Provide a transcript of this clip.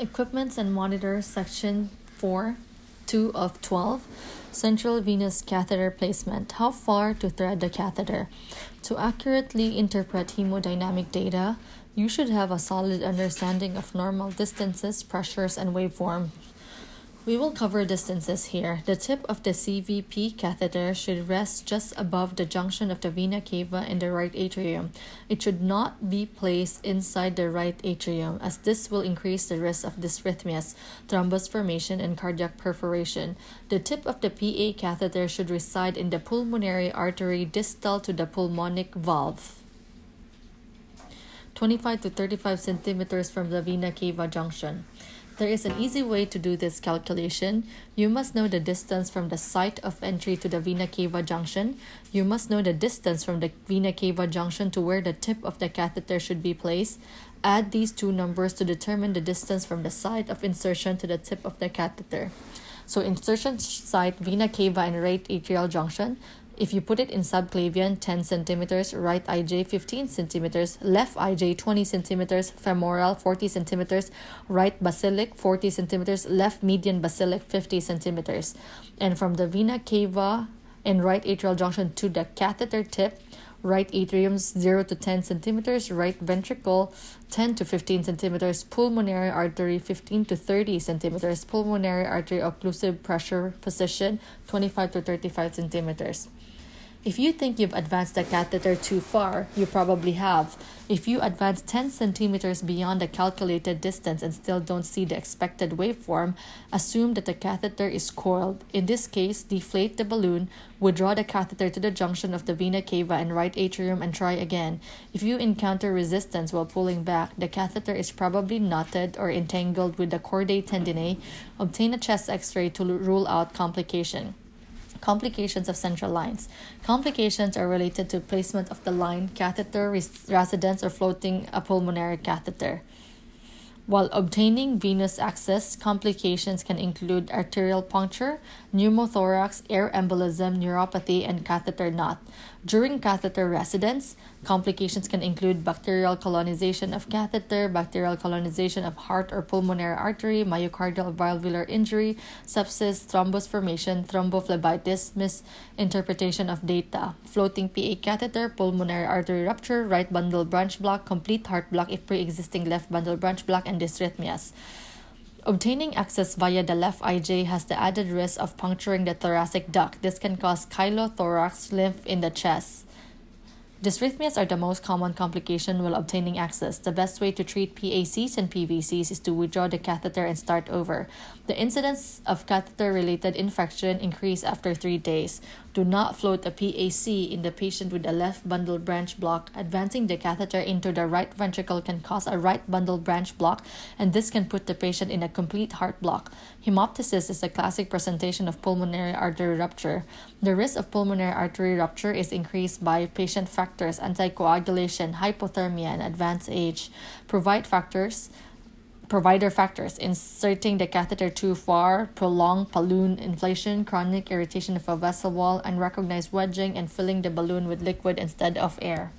Equipments and Monitors, Section 4, 2 of 12. Central venous catheter placement. How far to thread the catheter? To accurately interpret hemodynamic data, you should have a solid understanding of normal distances, pressures, and waveforms we will cover distances here. The tip of the CVP catheter should rest just above the junction of the vena cava and the right atrium. It should not be placed inside the right atrium, as this will increase the risk of dysrhythmias, thrombus formation, and cardiac perforation. The tip of the PA catheter should reside in the pulmonary artery distal to the pulmonic valve. 25 to 35 centimeters from the vena cava junction. There is an easy way to do this calculation. You must know the distance from the site of entry to the vena cava junction. You must know the distance from the vena cava junction to where the tip of the catheter should be placed. Add these two numbers to determine the distance from the site of insertion to the tip of the catheter. So insertion site, vena cava and right atrial junction. If you put it in subclavian 10 centimeters, right IJ 15 centimeters, left IJ 20 centimeters, femoral 40 centimeters, right basilic 40 centimeters, left median basilic 50 centimeters. And from the vena cava and right atrial junction to the catheter tip, right atrium 0 to 10 centimeters, right ventricle 10 to 15 centimeters, pulmonary artery 15 to 30 centimeters, pulmonary artery occlusive pressure position 25 to 35 centimeters. If you think you've advanced the catheter too far, you probably have. If you advance 10 centimeters beyond the calculated distance and still don't see the expected waveform, assume that the catheter is coiled. In this case, deflate the balloon, withdraw the catheter to the junction of the vena cava and right atrium, and try again. If you encounter resistance while pulling back, the catheter is probably knotted or entangled with the chordae tendineae. Obtain a chest x ray to rule out complication. Complications of central lines. Complications are related to placement of the line, catheter, res- residence, or floating a pulmonary catheter. While obtaining venous access, complications can include arterial puncture, pneumothorax, air embolism, neuropathy, and catheter knot. During catheter residence, complications can include bacterial colonization of catheter, bacterial colonization of heart or pulmonary artery, myocardial valvular injury, sepsis, thrombus formation, thrombophlebitis, misinterpretation of data, floating PA catheter, pulmonary artery rupture, right bundle branch block, complete heart block if pre existing left bundle branch block, and dysrhythmias. Obtaining access via the left IJ has the added risk of puncturing the thoracic duct. This can cause chylothorax lymph in the chest. Dysrhythmias are the most common complication while obtaining access. The best way to treat PACs and PVCs is to withdraw the catheter and start over. The incidence of catheter related infection increase after 3 days. Do not float a PAC in the patient with a left bundle branch block. Advancing the catheter into the right ventricle can cause a right bundle branch block, and this can put the patient in a complete heart block. Hemoptysis is a classic presentation of pulmonary artery rupture. The risk of pulmonary artery rupture is increased by patient factors, anticoagulation, hypothermia, and advanced age. Provide factors provider factors inserting the catheter too far, prolonged balloon inflation, chronic irritation of a vessel wall, unrecognized wedging, and filling the balloon with liquid instead of air.